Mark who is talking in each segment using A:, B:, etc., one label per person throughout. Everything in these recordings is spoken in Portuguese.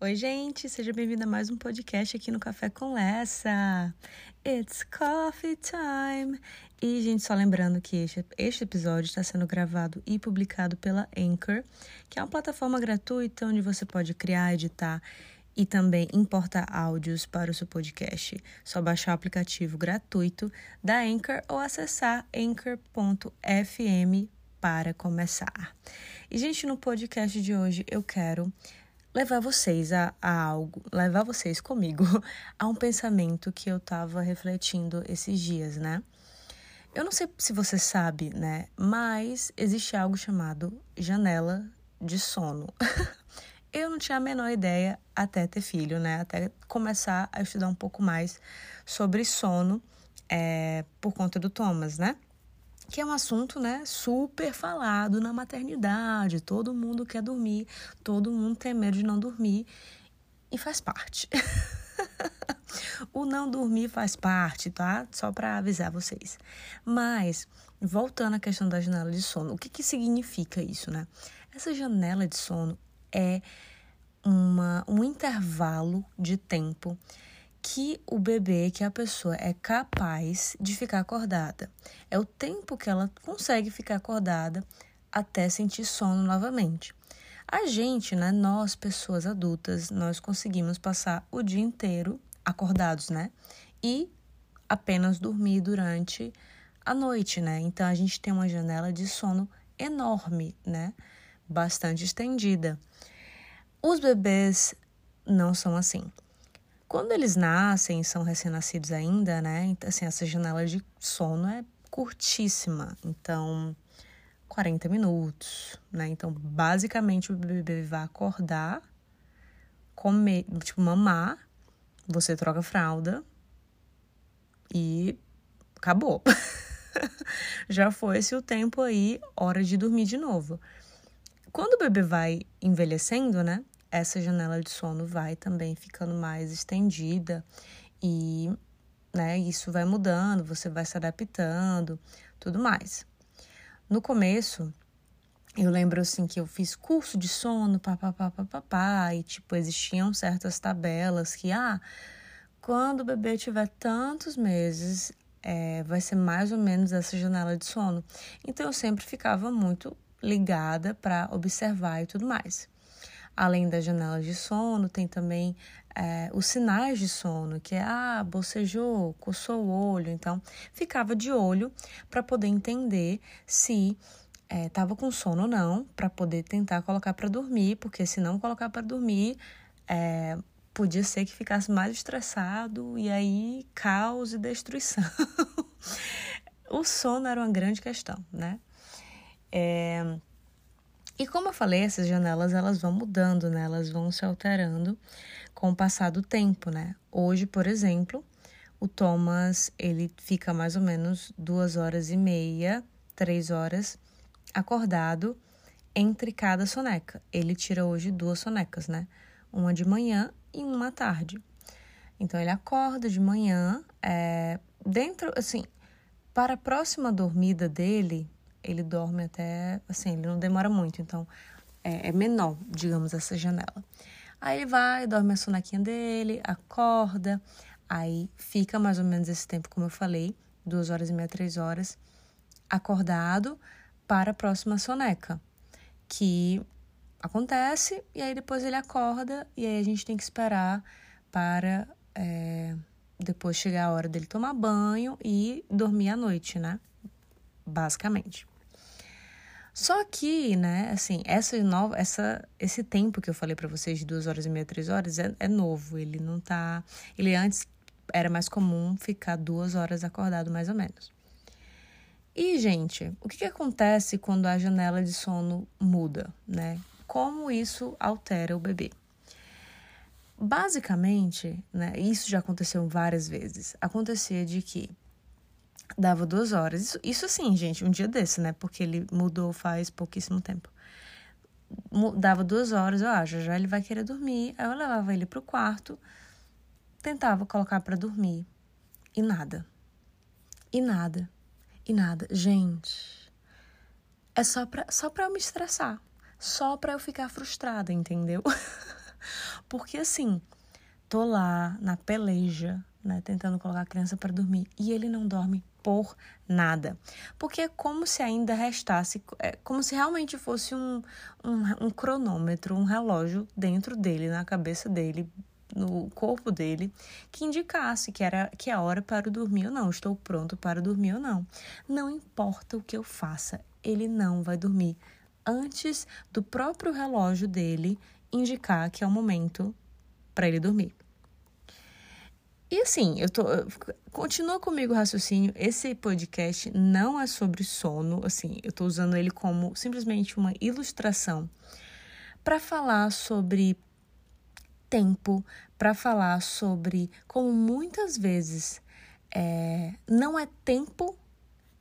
A: Oi, gente, seja bem-vindo a mais um podcast aqui no Café com Lessa. It's coffee time. E, gente, só lembrando que este, este episódio está sendo gravado e publicado pela Anchor, que é uma plataforma gratuita onde você pode criar, editar e também importar áudios para o seu podcast. Só baixar o aplicativo gratuito da Anchor ou acessar anchor.fm para começar. E, gente, no podcast de hoje eu quero levar vocês a, a, algo, levar vocês comigo a um pensamento que eu tava refletindo esses dias, né? Eu não sei se você sabe, né? Mas existe algo chamado janela de sono. eu não tinha a menor ideia até ter filho, né? Até começar a estudar um pouco mais sobre sono é, por conta do Thomas, né? Que é um assunto, né, super falado na maternidade. Todo mundo quer dormir, todo mundo tem medo de não dormir e faz parte. o não dormir faz parte, tá? Só para avisar vocês. Mas voltando à questão da janela de sono, o que que significa isso, né? Essa janela de sono é uma, um intervalo de tempo que o bebê, que a pessoa é capaz de ficar acordada. É o tempo que ela consegue ficar acordada até sentir sono novamente. A gente, né, nós pessoas adultas, nós conseguimos passar o dia inteiro acordados, né? E apenas dormir durante a noite, né? Então a gente tem uma janela de sono enorme, né? Bastante estendida. Os bebês não são assim. Quando eles nascem, são recém-nascidos ainda, né? Assim, essa janela de sono é curtíssima. Então, 40 minutos, né? Então, basicamente, o bebê vai acordar, comer, tipo, mamar, você troca a fralda e acabou. Já foi esse o tempo aí, hora de dormir de novo. Quando o bebê vai envelhecendo, né? Essa janela de sono vai também ficando mais estendida e né, isso vai mudando, você vai se adaptando, tudo mais. No começo, eu lembro assim que eu fiz curso de sono, papapá, papapá, e tipo, existiam certas tabelas que, ah, quando o bebê tiver tantos meses, é, vai ser mais ou menos essa janela de sono. Então eu sempre ficava muito ligada para observar e tudo mais. Além das janelas de sono, tem também é, os sinais de sono, que é, ah, bocejou, coçou o olho. Então, ficava de olho para poder entender se estava é, com sono ou não, para poder tentar colocar para dormir, porque se não colocar para dormir, é, podia ser que ficasse mais estressado e aí caos e destruição. o sono era uma grande questão, né? É, e como eu falei, essas janelas elas vão mudando, né? Elas vão se alterando com o passar do tempo, né? Hoje, por exemplo, o Thomas ele fica mais ou menos duas horas e meia, três horas acordado entre cada soneca. Ele tira hoje duas sonecas, né? Uma de manhã e uma à tarde. Então ele acorda de manhã, é, dentro, assim, para a próxima dormida dele, ele dorme até, assim, ele não demora muito, então é, é menor, digamos, essa janela. Aí ele vai, dorme a sonequinha dele, acorda, aí fica mais ou menos esse tempo, como eu falei, duas horas e meia, três horas, acordado para a próxima soneca, que acontece e aí depois ele acorda e aí a gente tem que esperar para é, depois chegar a hora dele tomar banho e dormir à noite, né? Basicamente. Só que, né, assim, essa nova, essa, esse tempo que eu falei para vocês de duas horas e meia, três horas, é, é novo. Ele não tá. Ele antes era mais comum ficar duas horas acordado, mais ou menos. E, gente, o que, que acontece quando a janela de sono muda, né? Como isso altera o bebê? Basicamente, né, isso já aconteceu várias vezes. Acontecia de que Dava duas horas. Isso, isso assim, gente, um dia desse, né? Porque ele mudou faz pouquíssimo tempo. Dava duas horas, eu acho, já ele vai querer dormir. Aí eu levava ele pro quarto, tentava colocar para dormir. E nada. E nada. E nada. Gente, é só pra, só pra eu me estressar. Só pra eu ficar frustrada, entendeu? Porque assim, tô lá na peleja, né, tentando colocar a criança para dormir e ele não dorme por nada. Porque é como se ainda restasse, é como se realmente fosse um, um, um cronômetro, um relógio dentro dele, na cabeça dele, no corpo dele que indicasse que era que é hora para dormir ou não, estou pronto para dormir ou não. Não importa o que eu faça, ele não vai dormir antes do próprio relógio dele indicar que é o momento para ele dormir. E assim, eu tô. Continua comigo o raciocínio. Esse podcast não é sobre sono, assim, eu tô usando ele como simplesmente uma ilustração para falar sobre tempo, para falar sobre como muitas vezes é, não é tempo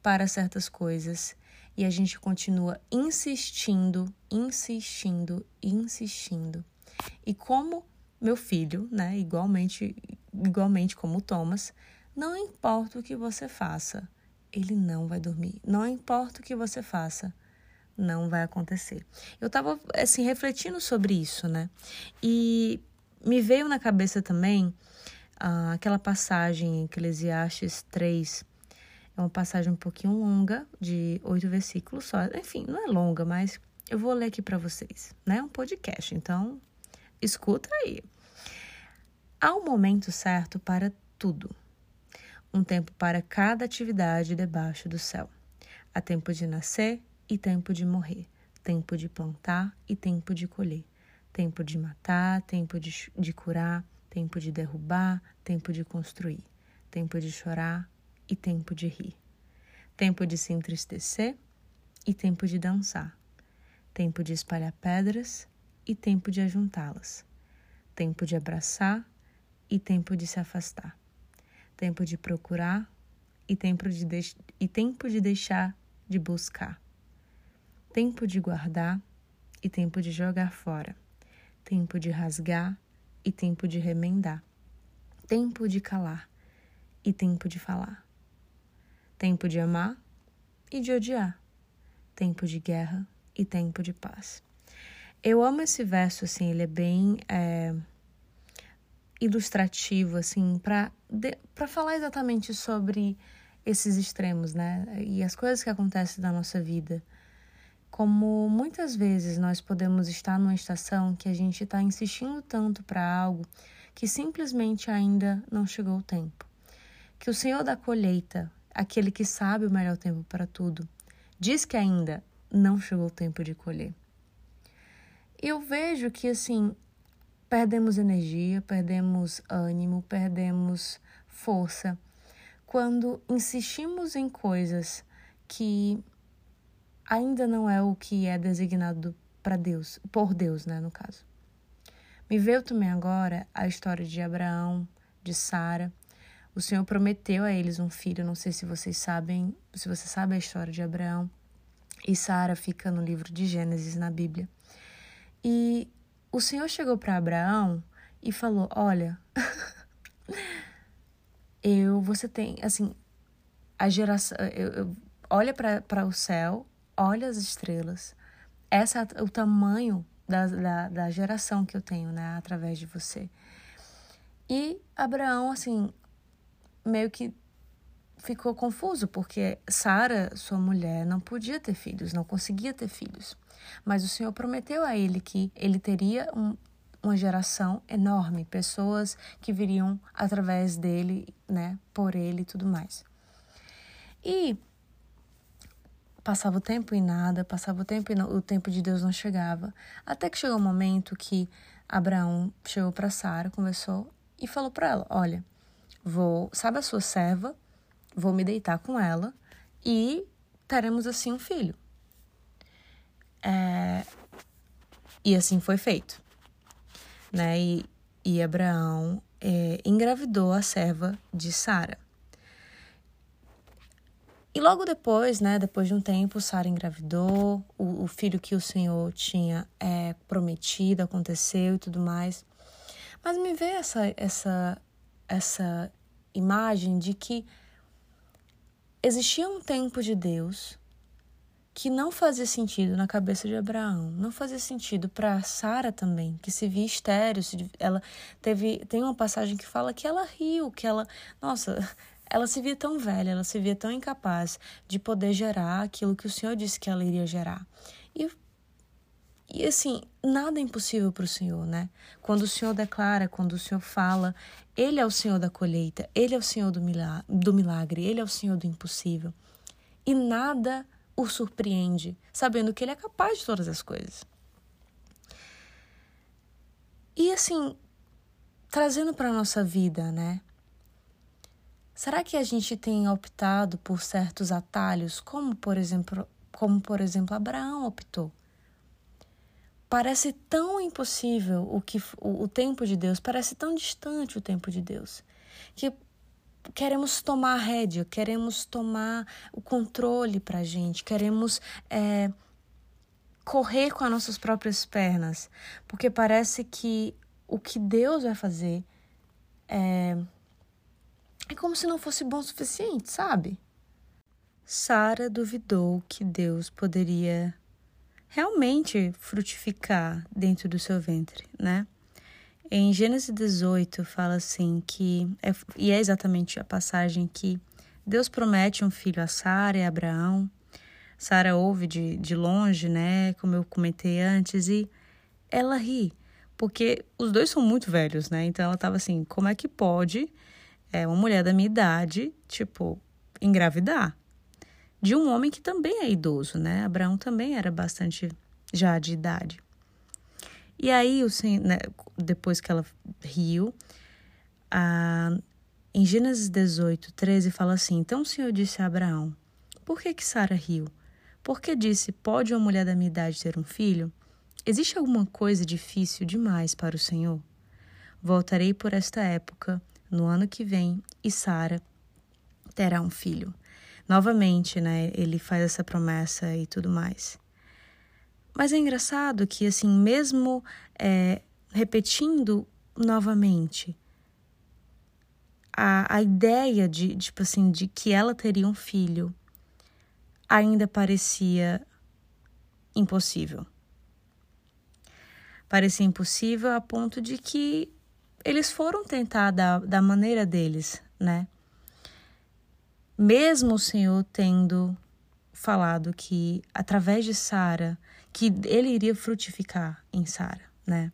A: para certas coisas e a gente continua insistindo, insistindo, insistindo. E como meu filho, né, igualmente, igualmente como o Thomas, não importa o que você faça, ele não vai dormir. Não importa o que você faça, não vai acontecer. Eu estava assim refletindo sobre isso, né? E me veio na cabeça também uh, aquela passagem em Eclesiastes 3. É uma passagem um pouquinho longa, de oito versículos só. Enfim, não é longa, mas eu vou ler aqui para vocês, né? É um podcast, então escuta aí. Há um momento certo para tudo. Um tempo para cada atividade debaixo do céu. Há tempo de nascer e tempo de morrer. Tempo de plantar e tempo de colher. Tempo de matar, tempo de, de curar, tempo de derrubar, tempo de construir. Tempo de chorar e tempo de rir. Tempo de se entristecer e tempo de dançar. Tempo de espalhar pedras e tempo de ajuntá-las, tempo de abraçar e tempo de se afastar, tempo de procurar e tempo de, de e tempo de deixar de buscar, tempo de guardar e tempo de jogar fora, tempo de rasgar e tempo de remendar, tempo de calar e tempo de falar, tempo de amar e de odiar, tempo de guerra e tempo de paz. Eu amo esse verso, assim, ele é bem é, ilustrativo, assim, para falar exatamente sobre esses extremos, né? E as coisas que acontecem na nossa vida. Como muitas vezes nós podemos estar numa estação que a gente está insistindo tanto para algo que simplesmente ainda não chegou o tempo. Que o Senhor da colheita, aquele que sabe o melhor tempo para tudo, diz que ainda não chegou o tempo de colher eu vejo que assim perdemos energia, perdemos ânimo, perdemos força quando insistimos em coisas que ainda não é o que é designado para Deus, por Deus, né, no caso. Me veio também agora a história de Abraão, de Sara. O Senhor prometeu a eles um filho, não sei se vocês sabem, se você sabe a história de Abraão. E Sara fica no livro de Gênesis na Bíblia. E o Senhor chegou para Abraão e falou: Olha, eu, você tem, assim, a geração, eu, eu olha para o céu, olha as estrelas, essa é o tamanho da, da, da geração que eu tenho, né, através de você. E Abraão, assim, meio que ficou confuso, porque Sara, sua mulher, não podia ter filhos, não conseguia ter filhos. Mas o Senhor prometeu a ele que ele teria um, uma geração enorme, pessoas que viriam através dele, né, por ele e tudo mais. E passava o tempo e nada, passava o tempo e não, o tempo de Deus não chegava, até que chegou um momento que Abraão chegou para Sara, conversou e falou para ela: "Olha, vou, sabe a sua serva? Vou me deitar com ela e teremos assim um filho." É, e assim foi feito. Né? E, e Abraão é, engravidou a serva de Sara. E logo depois, né, depois de um tempo, Sara engravidou, o, o, filho que o Senhor tinha é, prometido aconteceu e tudo mais. Mas me vê essa, essa, essa imagem de que existia um tempo de Deus que não fazia sentido na cabeça de Abraão, não fazia sentido para Sara também, que se via estéreo, se, ela teve tem uma passagem que fala que ela riu, que ela, nossa, ela se via tão velha, ela se via tão incapaz de poder gerar aquilo que o Senhor disse que ela iria gerar. E e assim, nada é impossível para o Senhor, né? Quando o Senhor declara, quando o Senhor fala, Ele é o Senhor da colheita, Ele é o Senhor do milagre, Ele é o Senhor do impossível. E nada o surpreende, sabendo que Ele é capaz de todas as coisas. E assim, trazendo para a nossa vida, né? Será que a gente tem optado por certos atalhos, como por exemplo, como por exemplo Abraão optou? Parece tão impossível o que o, o tempo de Deus, parece tão distante o tempo de Deus, que queremos tomar a rédea, queremos tomar o controle para a gente, queremos é, correr com as nossas próprias pernas, porque parece que o que Deus vai fazer é, é como se não fosse bom o suficiente, sabe? Sara duvidou que Deus poderia realmente frutificar dentro do seu ventre, né? Em Gênesis 18 fala assim que é, e é exatamente a passagem que Deus promete um filho a Sara e a Abraão. Sara ouve de, de longe, né? Como eu comentei antes, e ela ri, porque os dois são muito velhos, né? Então ela tava assim: como é que pode é, uma mulher da minha idade, tipo, engravidar? De um homem que também é idoso, né? Abraão também era bastante já de idade. E aí, o né, depois que ela riu, a, em Gênesis 18, 13, fala assim: Então o Senhor disse a Abraão: Por que que Sara riu? Porque disse: Pode uma mulher da minha idade ter um filho? Existe alguma coisa difícil demais para o Senhor? Voltarei por esta época, no ano que vem, e Sara terá um filho novamente, né? Ele faz essa promessa e tudo mais. Mas é engraçado que, assim, mesmo é, repetindo novamente, a, a ideia de, tipo assim, de que ela teria um filho ainda parecia impossível. Parecia impossível a ponto de que eles foram tentar da, da maneira deles, né? Mesmo o Senhor tendo falado que através de Sara, que ele iria frutificar em Sara, né?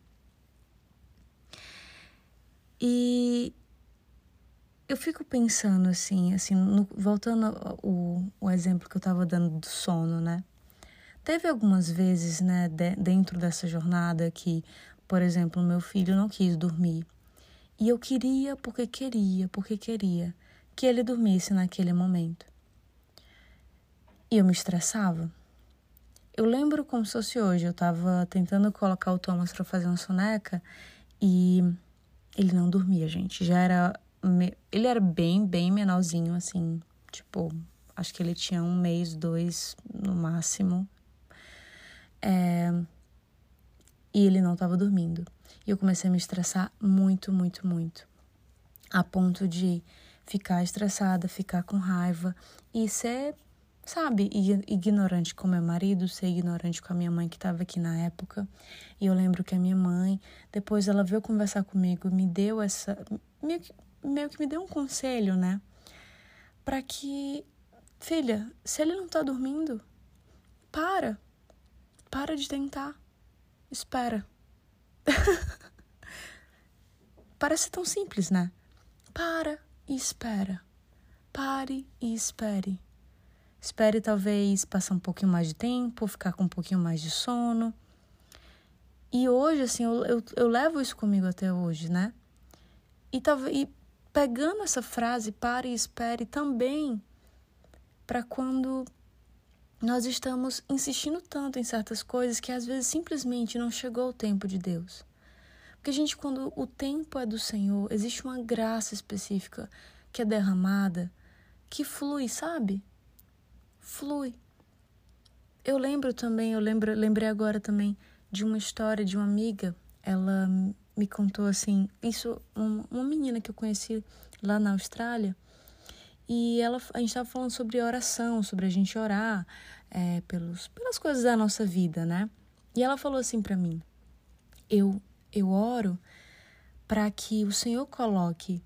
A: E eu fico pensando assim, assim, no, voltando ao, o exemplo que eu estava dando do sono, né? Teve algumas vezes, né, de, dentro dessa jornada que, por exemplo, meu filho não quis dormir. E eu queria porque queria, porque queria que ele dormisse naquele momento. E eu me estressava. Eu lembro como se fosse hoje, eu estava tentando colocar o Thomas para fazer uma soneca e ele não dormia, gente. Já era. Ele era bem, bem menorzinho, assim. Tipo, acho que ele tinha um mês, dois no máximo. É... E ele não estava dormindo. E eu comecei a me estressar muito, muito, muito. A ponto de ficar estressada, ficar com raiva e ser, sabe, ignorante com meu marido, ser ignorante com a minha mãe que estava aqui na época. E eu lembro que a minha mãe, depois ela veio conversar comigo, me deu essa. meio que, meio que me deu um conselho, né? Para que, filha, se ele não tá dormindo, para. Para de tentar. Espera. Parece tão simples, né? Para, e espera. Pare e espere. Espere talvez passar um pouquinho mais de tempo, ficar com um pouquinho mais de sono. E hoje, assim, eu, eu, eu levo isso comigo até hoje, né? E, e pegando essa frase, pare e espere, também para quando nós estamos insistindo tanto em certas coisas que às vezes simplesmente não chegou o tempo de Deus. Porque, gente, quando o tempo é do Senhor, existe uma graça específica que é derramada, que flui, sabe? Flui. Eu lembro também, eu lembro, lembrei agora também de uma história de uma amiga. Ela me contou assim, isso, uma menina que eu conheci lá na Austrália. E ela, a gente estava falando sobre oração, sobre a gente orar é, pelos, pelas coisas da nossa vida, né? E ela falou assim para mim: eu, eu oro para que o Senhor coloque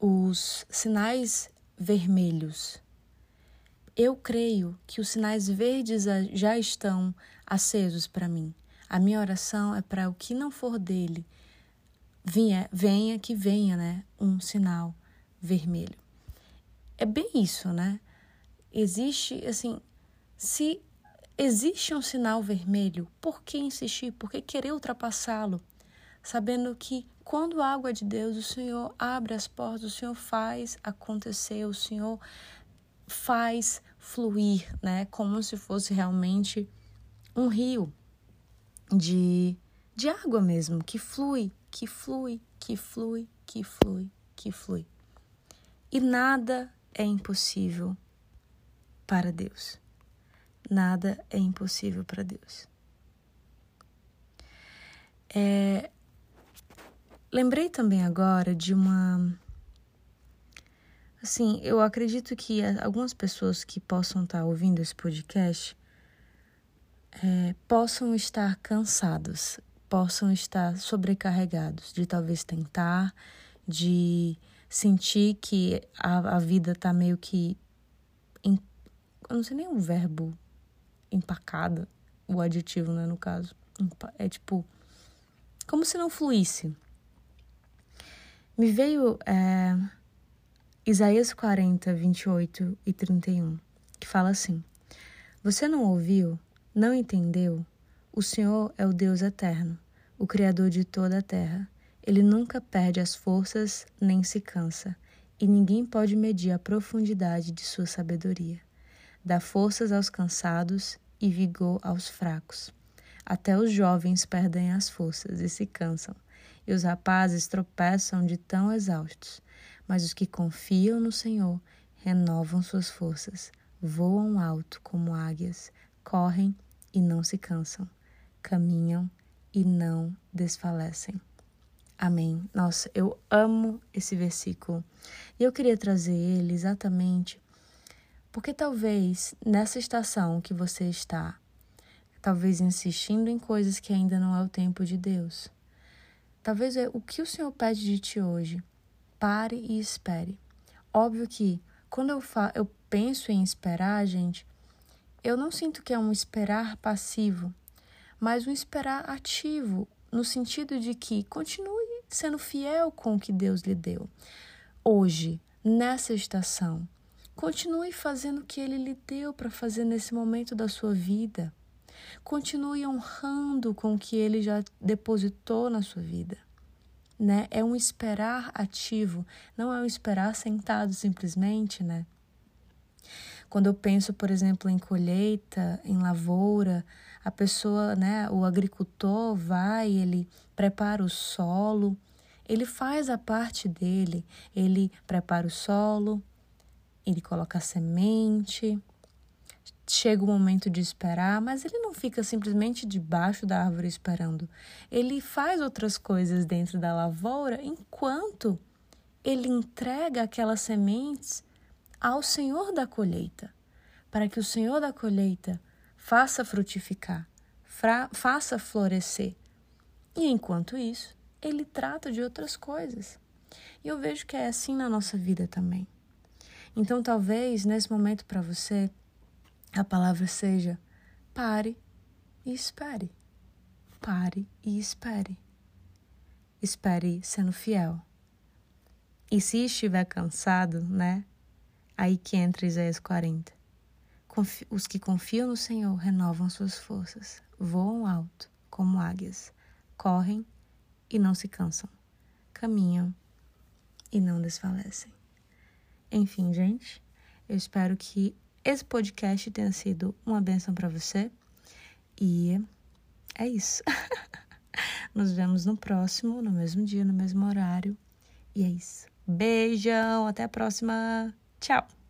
A: os sinais vermelhos. Eu creio que os sinais verdes já estão acesos para mim. A minha oração é para o que não for dele, venha, venha que venha, né? Um sinal vermelho. É bem isso, né? Existe, assim, se existe um sinal vermelho, por que insistir? Por que querer ultrapassá-lo? Sabendo que quando a água é de Deus, o Senhor abre as portas, o Senhor faz acontecer, o Senhor faz fluir, né? Como se fosse realmente um rio de, de água mesmo, que flui, que flui, que flui, que flui, que flui. E nada é impossível para Deus. Nada é impossível para Deus. É, lembrei também agora de uma. Assim, eu acredito que algumas pessoas que possam estar ouvindo esse podcast é, possam estar cansados, possam estar sobrecarregados de talvez tentar, de sentir que a, a vida tá meio que. Em, eu não sei nem o verbo empacada, o adjetivo, né, no caso. É tipo. Como se não fluísse. Me veio é, Isaías 40, 28 e 31, que fala assim: Você não ouviu? Não entendeu? O Senhor é o Deus eterno, o Criador de toda a terra. Ele nunca perde as forças nem se cansa, e ninguém pode medir a profundidade de sua sabedoria. Dá forças aos cansados e vigor aos fracos. Até os jovens perdem as forças e se cansam, e os rapazes tropeçam de tão exaustos. Mas os que confiam no Senhor renovam suas forças, voam alto como águias, correm e não se cansam, caminham e não desfalecem. Amém. Nossa, eu amo esse versículo. E eu queria trazer ele exatamente porque talvez nessa estação que você está, talvez insistindo em coisas que ainda não é o tempo de Deus. Talvez é o que o Senhor pede de ti hoje. Pare e espere. Óbvio que quando eu, eu penso em esperar, gente, eu não sinto que é um esperar passivo, mas um esperar ativo, no sentido de que continue sendo fiel com o que Deus lhe deu. Hoje, nessa estação, continue fazendo o que Ele lhe deu para fazer nesse momento da sua vida. Continue honrando com o que Ele já depositou na sua vida. Né? É um esperar ativo, não é um esperar sentado simplesmente, né? Quando eu penso, por exemplo, em colheita, em lavoura, a pessoa, né, o agricultor vai, ele prepara o solo, ele faz a parte dele, ele prepara o solo, ele coloca a semente, chega o momento de esperar, mas ele não fica simplesmente debaixo da árvore esperando. Ele faz outras coisas dentro da lavoura enquanto ele entrega aquelas sementes ao Senhor da colheita, para que o Senhor da colheita faça frutificar, faça florescer. E enquanto isso, ele trata de outras coisas. E eu vejo que é assim na nossa vida também. Então, talvez nesse momento para você, a palavra seja: pare e espere. Pare e espere. Espere sendo fiel. E se estiver cansado, né? Aí que entra Isaías 40. Os que confiam no Senhor renovam suas forças, voam alto como águias, correm e não se cansam, caminham e não desfalecem. Enfim, gente, eu espero que esse podcast tenha sido uma benção para você e é isso. Nos vemos no próximo, no mesmo dia, no mesmo horário. E é isso. Beijão, até a próxima. Tchau!